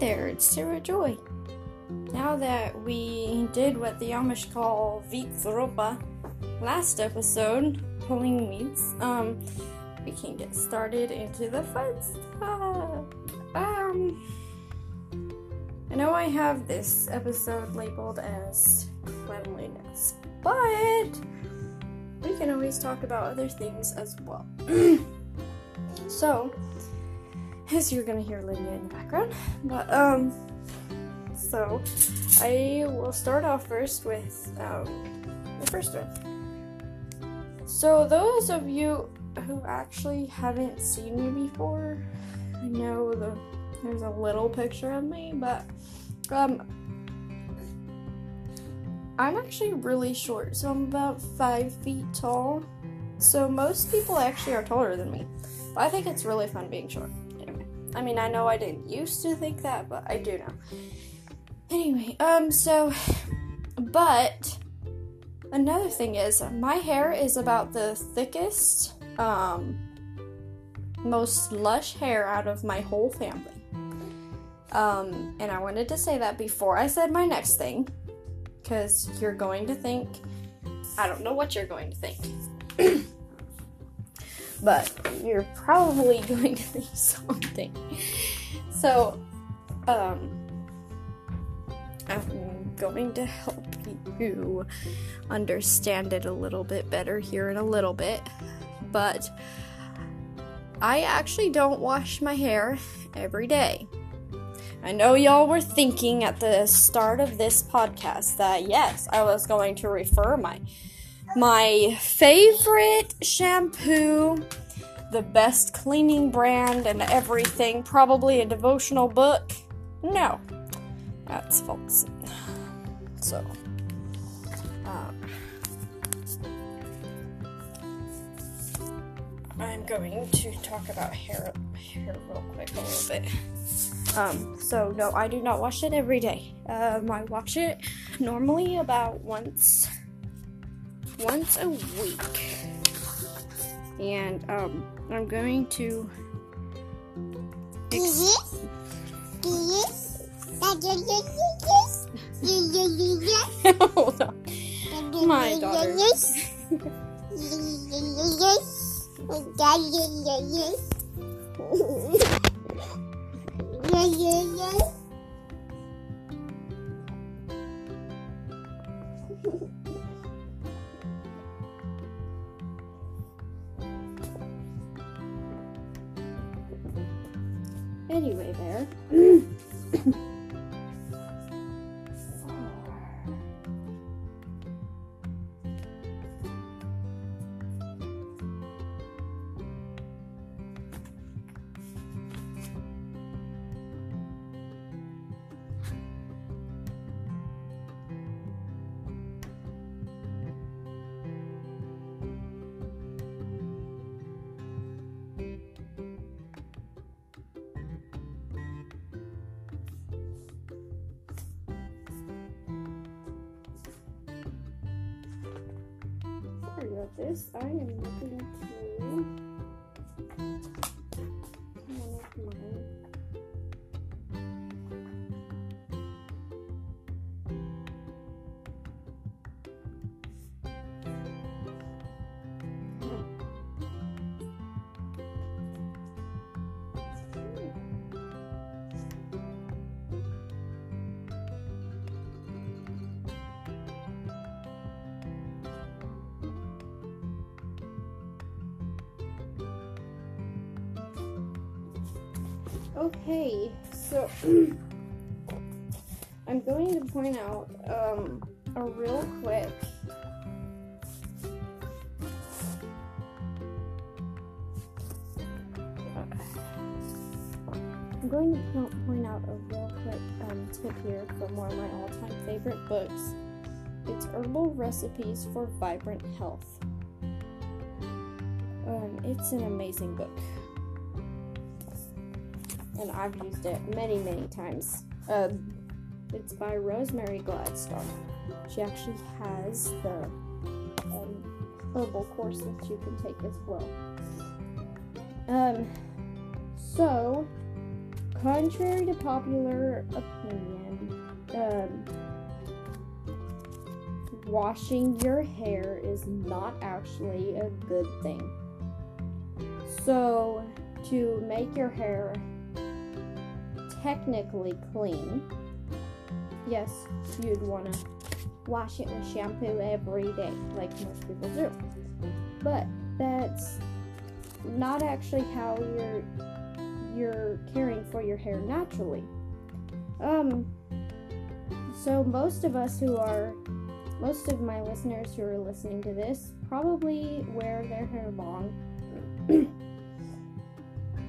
there, it's Sarah Joy. Now that we did what the Amish call Vitsropa last episode, pulling weeds, um, we can get started into the fun stuff. Um, I know I have this episode labeled as cleanliness, but we can always talk about other things as well. so, you're gonna hear Lydia in the background, but um, so I will start off first with um, the first one. So, those of you who actually haven't seen me before, I know the there's a little picture of me, but um, I'm actually really short, so I'm about five feet tall. So most people actually are taller than me. But I think it's really fun being short. I mean, I know I didn't used to think that, but I do now. Anyway, um, so, but another thing is my hair is about the thickest, um, most lush hair out of my whole family. Um, and I wanted to say that before I said my next thing, because you're going to think, I don't know what you're going to think, but you're probably going to think something. So, um, I'm going to help you understand it a little bit better here in a little bit, but I actually don't wash my hair every day. I know y'all were thinking at the start of this podcast that yes, I was going to refer my my favorite shampoo, the best cleaning brand and everything, probably a devotional book. No. That's false. So, um, I'm going to talk about hair hair real quick a little bit. Um, so no, I do not wash it every day. Um, I wash it normally about once once a week. And um, I'm going to ex- Hold on. My daughter. This. I am looking Okay, so I'm going to point out um, a real quick. I'm going to po- point out a real quick um, tip here from one of my all-time favorite books. It's Herbal Recipes for Vibrant Health. Um, it's an amazing book and I've used it many, many times. Um, it's by Rosemary Gladstar. She actually has the um, herbal course that you can take as well. Um, so contrary to popular opinion, um, washing your hair is not actually a good thing. So, to make your hair technically clean, yes, you'd want to wash it with shampoo every day, like most people do. But that's not actually how you're you're caring for your hair naturally. Um so most of us who are most of my listeners who are listening to this probably wear their hair long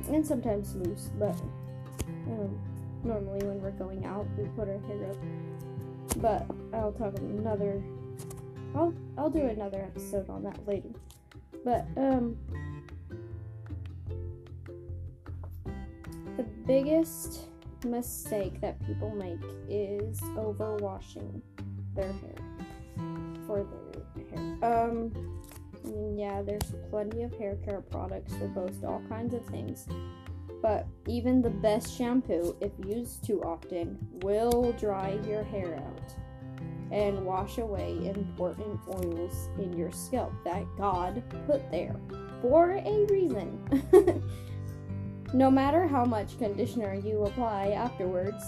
and sometimes loose, but um, normally when we're going out we put our hair up. But I'll talk another I'll I'll do another episode on that later. But um the biggest mistake that people make is overwashing their hair for their hair. Um yeah, there's plenty of hair care products that boast all kinds of things. But even the best shampoo, if used too often, will dry your hair out and wash away important oils in your scalp that God put there for a reason. no matter how much conditioner you apply afterwards,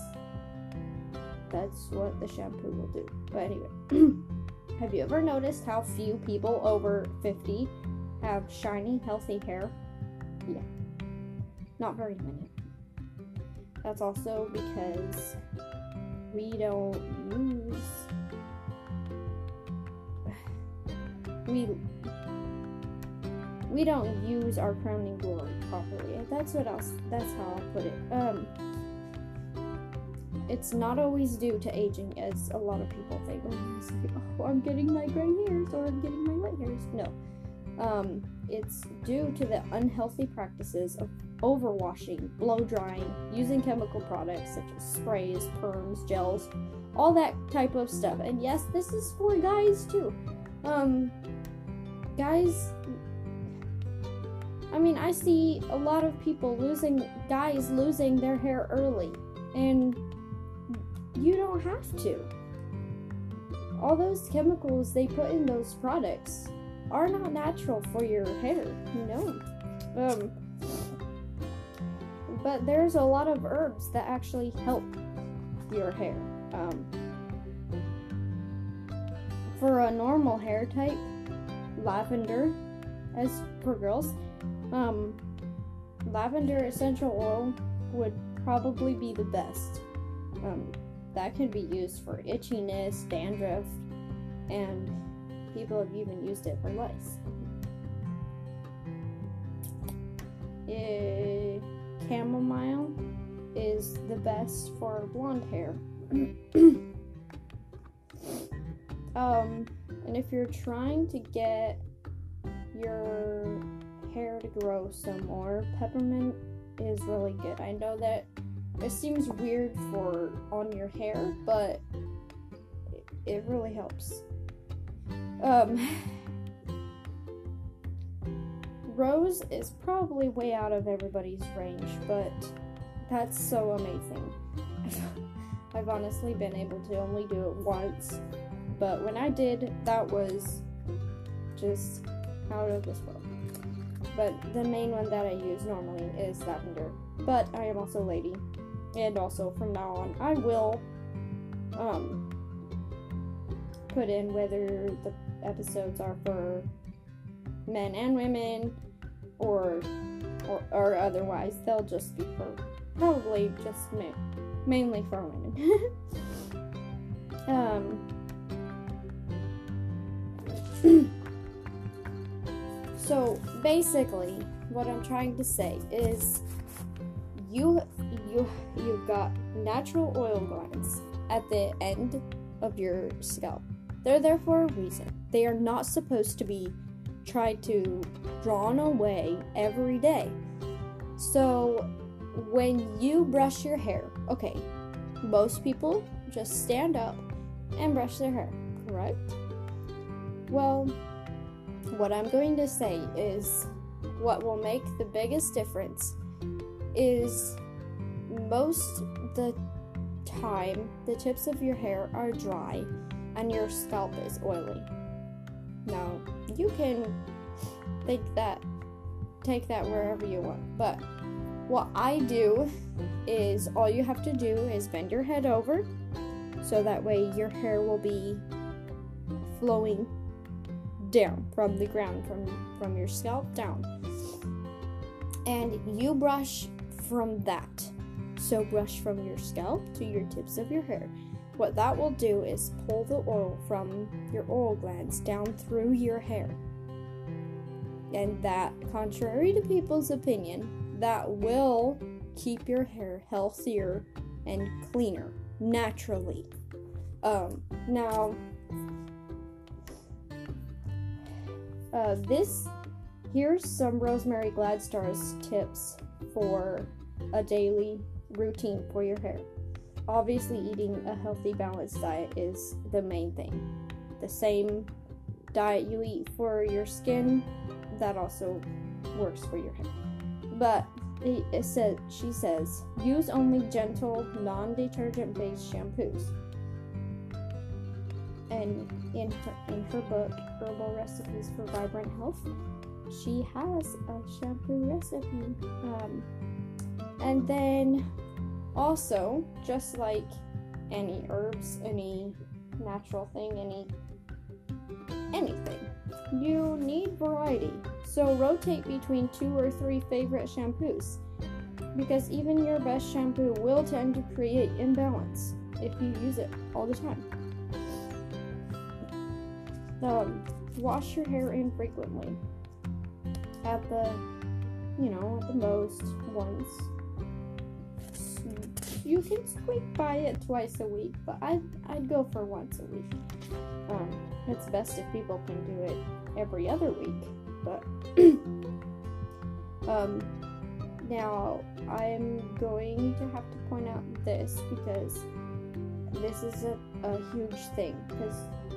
that's what the shampoo will do. But anyway, have you ever noticed how few people over 50 have shiny, healthy hair? Not very many. That's also because we don't use we we don't use our crowning glory properly. That's what else. That's how I'll put it. Um, it's not always due to aging, as a lot of people think. Oh, I'm getting my gray hairs or I'm getting my white hairs. No, um, it's due to the unhealthy practices of overwashing, blow drying, using chemical products such as sprays, perms, gels, all that type of stuff. And yes, this is for guys too. Um, guys I mean, I see a lot of people losing guys losing their hair early and you don't have to. All those chemicals they put in those products are not natural for your hair, you know. Um but there's a lot of herbs that actually help your hair. Um, for a normal hair type, lavender, as for girls, um, lavender essential oil would probably be the best. Um, that can be used for itchiness, dandruff, and people have even used it for lice. Uh, chamomile is the best for blonde hair. um, and if you're trying to get your hair to grow some more, peppermint is really good. I know that it seems weird for on your hair, but it, really helps. Um, Rose is probably way out of everybody's range, but that's so amazing. I've honestly been able to only do it once, but when I did, that was just out of this world. But the main one that I use normally is lavender. But I am also lady. And also from now on, I will um, put in whether the episodes are for men and women or or, or otherwise. They'll just be for probably just ma- mainly for women. um, so basically, what I'm trying to say is, you you you've got natural oil glands at the end of your scalp. They're there for a reason. They are not supposed to be tried to drawn away every day. So when you brush your hair, okay, most people just stand up and brush their hair, correct? Well, what I'm going to say is what will make the biggest difference is most the time the tips of your hair are dry and your scalp is oily. Now, you can take that take that wherever you want. But what I do is all you have to do is bend your head over so that way your hair will be flowing down from the ground from from your scalp down. And you brush from that. So brush from your scalp to your tips of your hair. What that will do is pull the oil from your oil glands down through your hair. And that, contrary to people's opinion, that will keep your hair healthier and cleaner naturally. Um, now, uh, this here's some Rosemary Gladstar's tips for a daily routine for your hair obviously eating a healthy balanced diet is the main thing. The same diet you eat for your skin that also works for your hair. But it, says she says use only gentle non-detergent based shampoos. And in her in her book herbal recipes for vibrant health she has a shampoo recipe. Um, and then also, just like any herbs, any natural thing, any anything, you need variety. So rotate between two or three favorite shampoos because even your best shampoo will tend to create imbalance if you use it all the time. Um, wash your hair infrequently. At the, you know, at the most once you can squeak by it twice a week, but I'd, I'd go for once a week. Um, it's best if people can do it every other week, but um, now I'm going to have to point out this because this is a, a huge thing. Because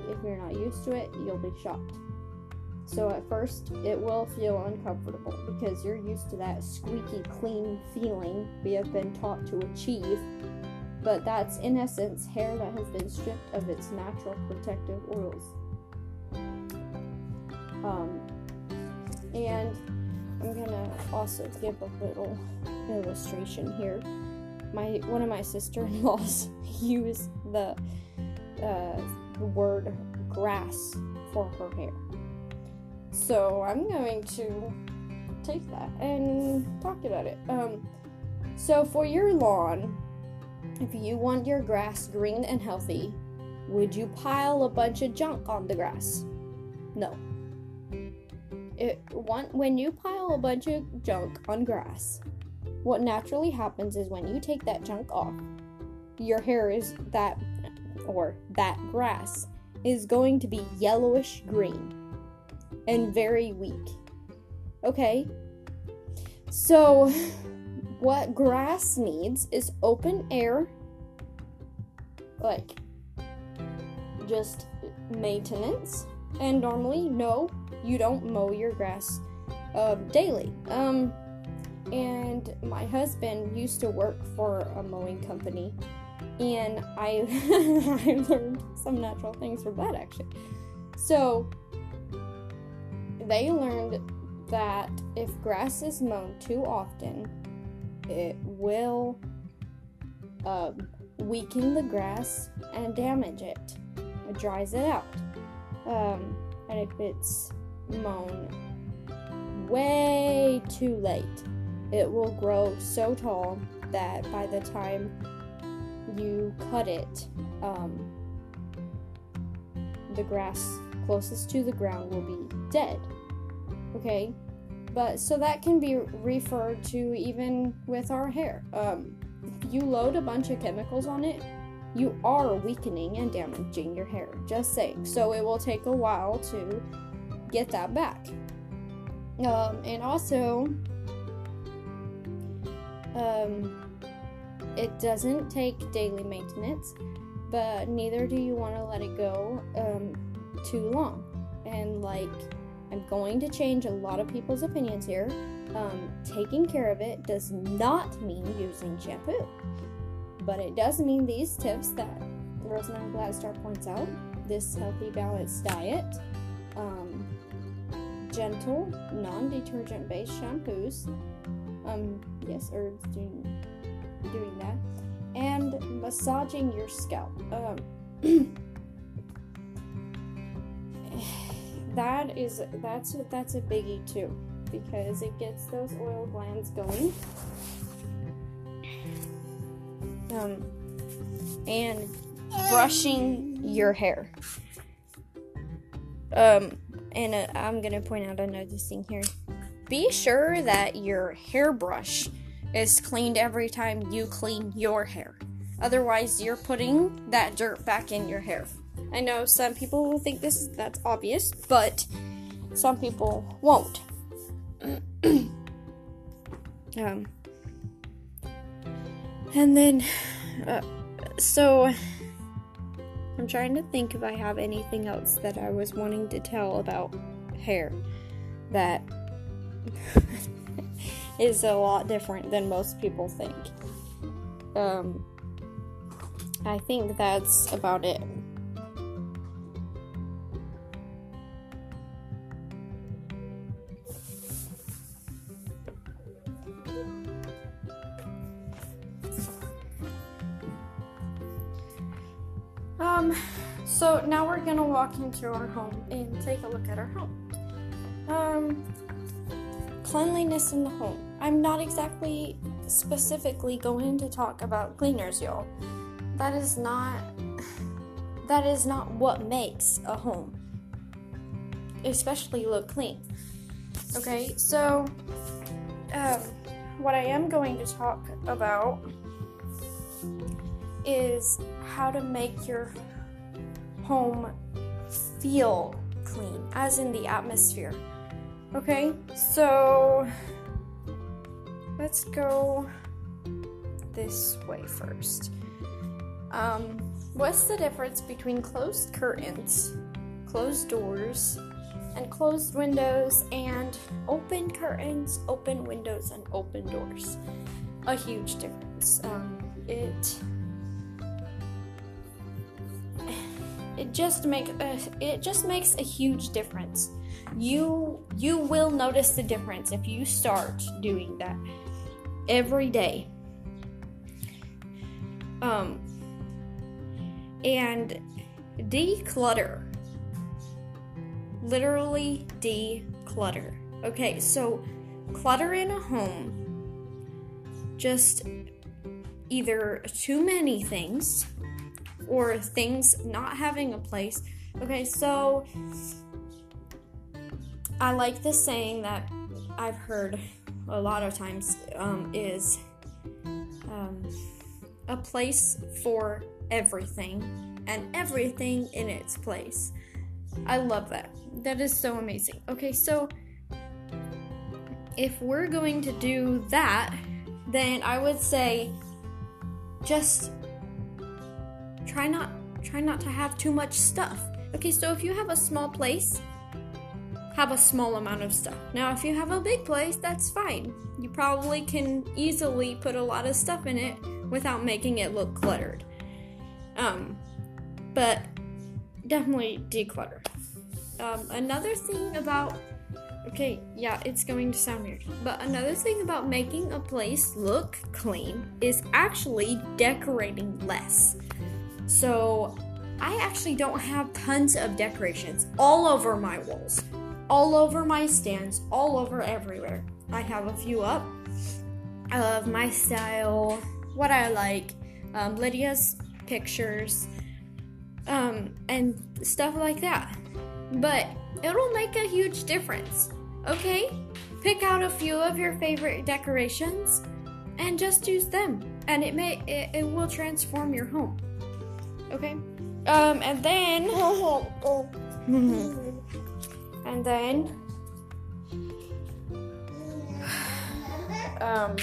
if you're not used to it, you'll be shocked. So at first, it will feel uncomfortable because you're used to that squeaky clean feeling we have been taught to achieve. But that's in essence hair that has been stripped of its natural protective oils. Um, and I'm gonna also give a little illustration here. My one of my sister-in-laws used the uh, the word grass for her hair. So I'm going to take that and talk about it. Um, so for your lawn, if you want your grass green and healthy, would you pile a bunch of junk on the grass? No. It, one, when you pile a bunch of junk on grass, what naturally happens is when you take that junk off, your hair is that, or that grass is going to be yellowish green and very weak. Okay? So, what grass needs is open air, like just maintenance. And normally, no, you don't mow your grass uh, daily. Um, and my husband used to work for a mowing company, and I I learned some natural things from that actually. So they learned that if grass is mown too often, it will uh, weaken the grass and damage it. It dries it out. Um, and if it's mown way too late, it will grow so tall that by the time you cut it, um, the grass closest to the ground will be dead. Okay? But so that can be referred to even with our hair. Um, you load a bunch of chemicals on it, you are weakening and damaging your hair. Just saying. So it will take a while to get that back. Um, and also, um, it doesn't take daily maintenance, but neither do you want to let it go um, too long. And like I'm going to change a lot of people's opinions here. Um, taking care of it does not mean using shampoo, but it does mean these tips that Rosemary Gladstar points out this healthy, balanced diet, um, gentle, non detergent based shampoos. Um, yes, herbs doing, doing that. And massaging your scalp. Um, that is that's that's a biggie too because it gets those oil glands going. Um and brushing your hair. Um and uh, i'm gonna point out another thing here. Be sure that your hairbrush is cleaned every time you clean your hair. Otherwise you're putting that dirt back in your hair I know some people will think this that's obvious, but some people won't. um, and then, uh, so I'm trying to think if I have anything else that I was wanting to tell about hair that is a lot different than most people think. Um, I think that's about it. Um, so now we're gonna walk into our home and take a look at our home. Um, cleanliness in the home. I'm not exactly specifically going to talk about cleaners, y'all. That is not that is not what makes a home especially look clean. Okay, so um, what I am going to talk about is how to make your home feel clean, as in the atmosphere. Okay, so let's go this way first. Um, what's the difference between closed curtains, closed doors, and closed windows, and open curtains, open windows, and open doors? A huge difference. Um, it it just make uh, it just makes a huge difference. You you will notice the difference if you start doing that every day. Um and declutter. Literally declutter. Okay, so clutter in a home just either too many things or things not having a place. Okay, so I like the saying that I've heard a lot of times um, is um, a place for everything and everything in its place. I love that. That is so amazing. Okay, so if we're going to do that, then I would say just try not try not to have too much stuff. Okay, so if you have a small place, have a small amount of stuff. Now, if you have a big place, that's fine. You probably can easily put a lot of stuff in it without making it look cluttered. Um, but definitely declutter. Um, another thing about okay, yeah, it's going to sound weird, but another thing about making a place look clean is actually decorating less. So I actually don't have tons of decorations all over my walls, all over my stands, all over everywhere. I have a few up of my style, what I like, um, Lydia's pictures, um, and stuff like that. But it'll make a huge difference. Okay? Pick out a few of your favorite decorations and just use them, and it may it, it will transform your home. Okay. Um, and then. and then. Um.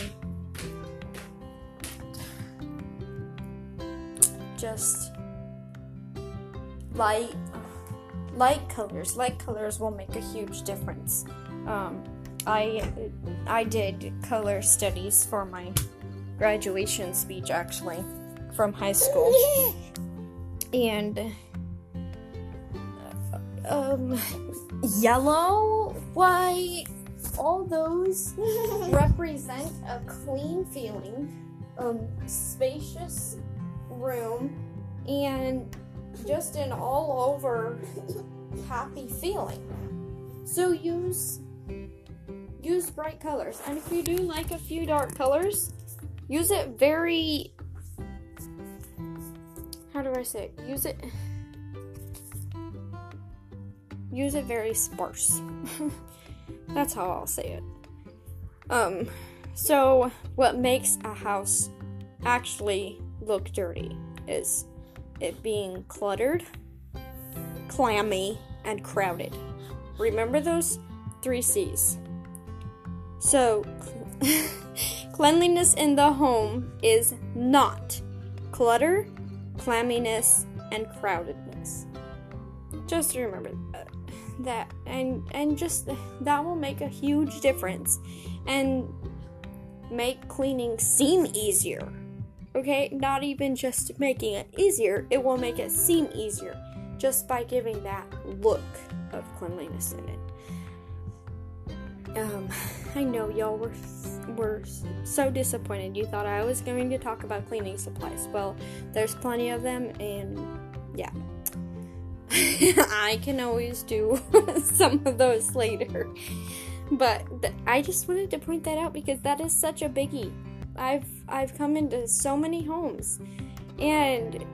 Just light light colors. Light colors will make a huge difference. Um, I I did color studies for my graduation speech actually from high school, and um, yellow, white, all those represent a clean feeling, um, spacious room, and just an all over happy feeling. So use use bright colors. And if you do like a few dark colors, use it very do I say it? Use it use it very sparse. That's how I'll say it. Um so what makes a house actually look dirty is it being cluttered, clammy, and crowded. Remember those three C's. So, cleanliness in the home is not clutter, clamminess, and crowdedness. Just remember that, and and just that will make a huge difference and make cleaning seem easier. Okay, not even just making it easier, it will make it seem easier just by giving that look of cleanliness in it. Um, I know y'all were were so disappointed. You thought I was going to talk about cleaning supplies. Well, there's plenty of them, and yeah, I can always do some of those later. But th- I just wanted to point that out because that is such a biggie. I've I've come into so many homes, and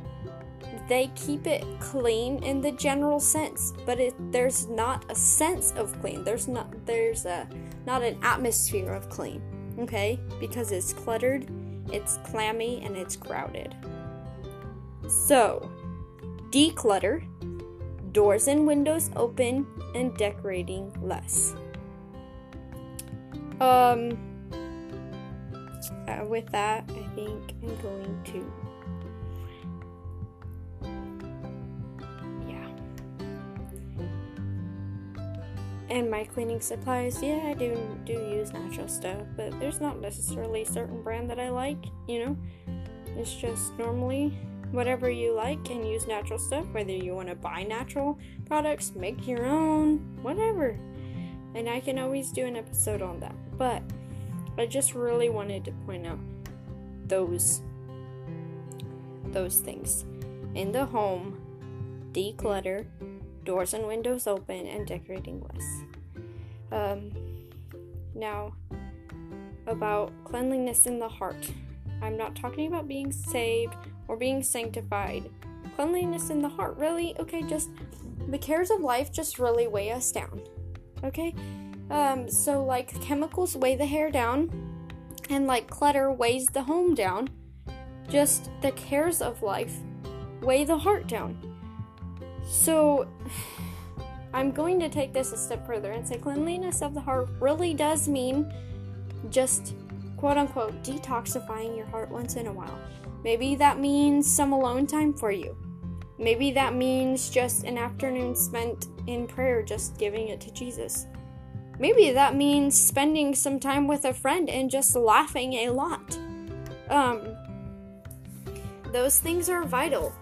they keep it clean in the general sense, but it, there's not a sense of clean. There's not there's a not an atmosphere of clean. Okay? Because it's cluttered, it's clammy, and it's crowded. So, declutter, doors and windows open, and decorating less. Um, uh, with that, I think I'm going to and my cleaning supplies, yeah, I do do use natural stuff, but there's not necessarily a certain brand that I like, you know. It's just normally whatever you like and use natural stuff, whether you want to buy natural products, make your own, whatever. And I can always do an episode on that. But I just really wanted to point out those those things. In the home, declutter, doors and windows open, and decorating less. Um, now, about cleanliness in the heart. I'm not talking about being saved or being sanctified. Cleanliness in the heart, really? Okay, just the cares of life just really weigh us down. Okay? Um, so, like, chemicals weigh the hair down, and like clutter weighs the home down. Just the cares of life weigh the heart down. So, I'm going to take this a step further and say cleanliness of the heart really does mean just quote unquote detoxifying your heart once in a while. Maybe that means some alone time for you. Maybe that means just an afternoon spent in prayer, just giving it to Jesus. Maybe that means spending some time with a friend and just laughing a lot. Um, those things are vital.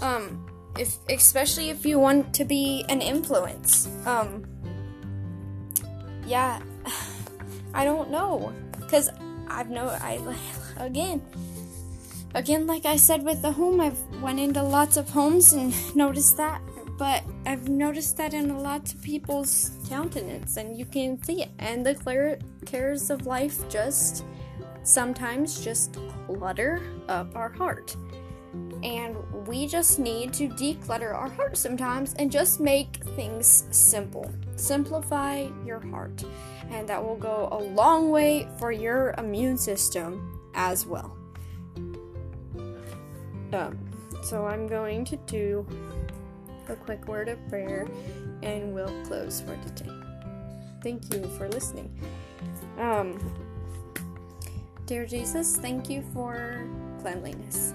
Um, if especially if you want to be an influence. Um yeah, I don't know. Cuz I've no I again again like I said with the home I've went into lots of homes and noticed that but I've noticed that in a lot of people's countenance and you can see it. And the clear cares of life just sometimes just clutter up our heart and we just need to declutter our heart sometimes and just make things simple. Simplify your heart, and that will go a long way for your immune system as well. Um, so I'm going to do a quick word of prayer and we'll close for today. Thank you for listening. Um, dear Jesus, thank you for cleanliness.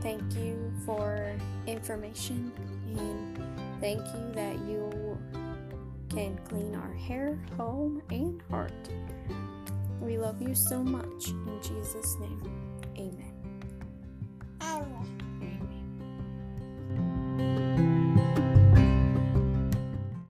Thank you for information and thank you that you can clean our hair, home, and heart. We love you so much. In Jesus' name, amen. Amen.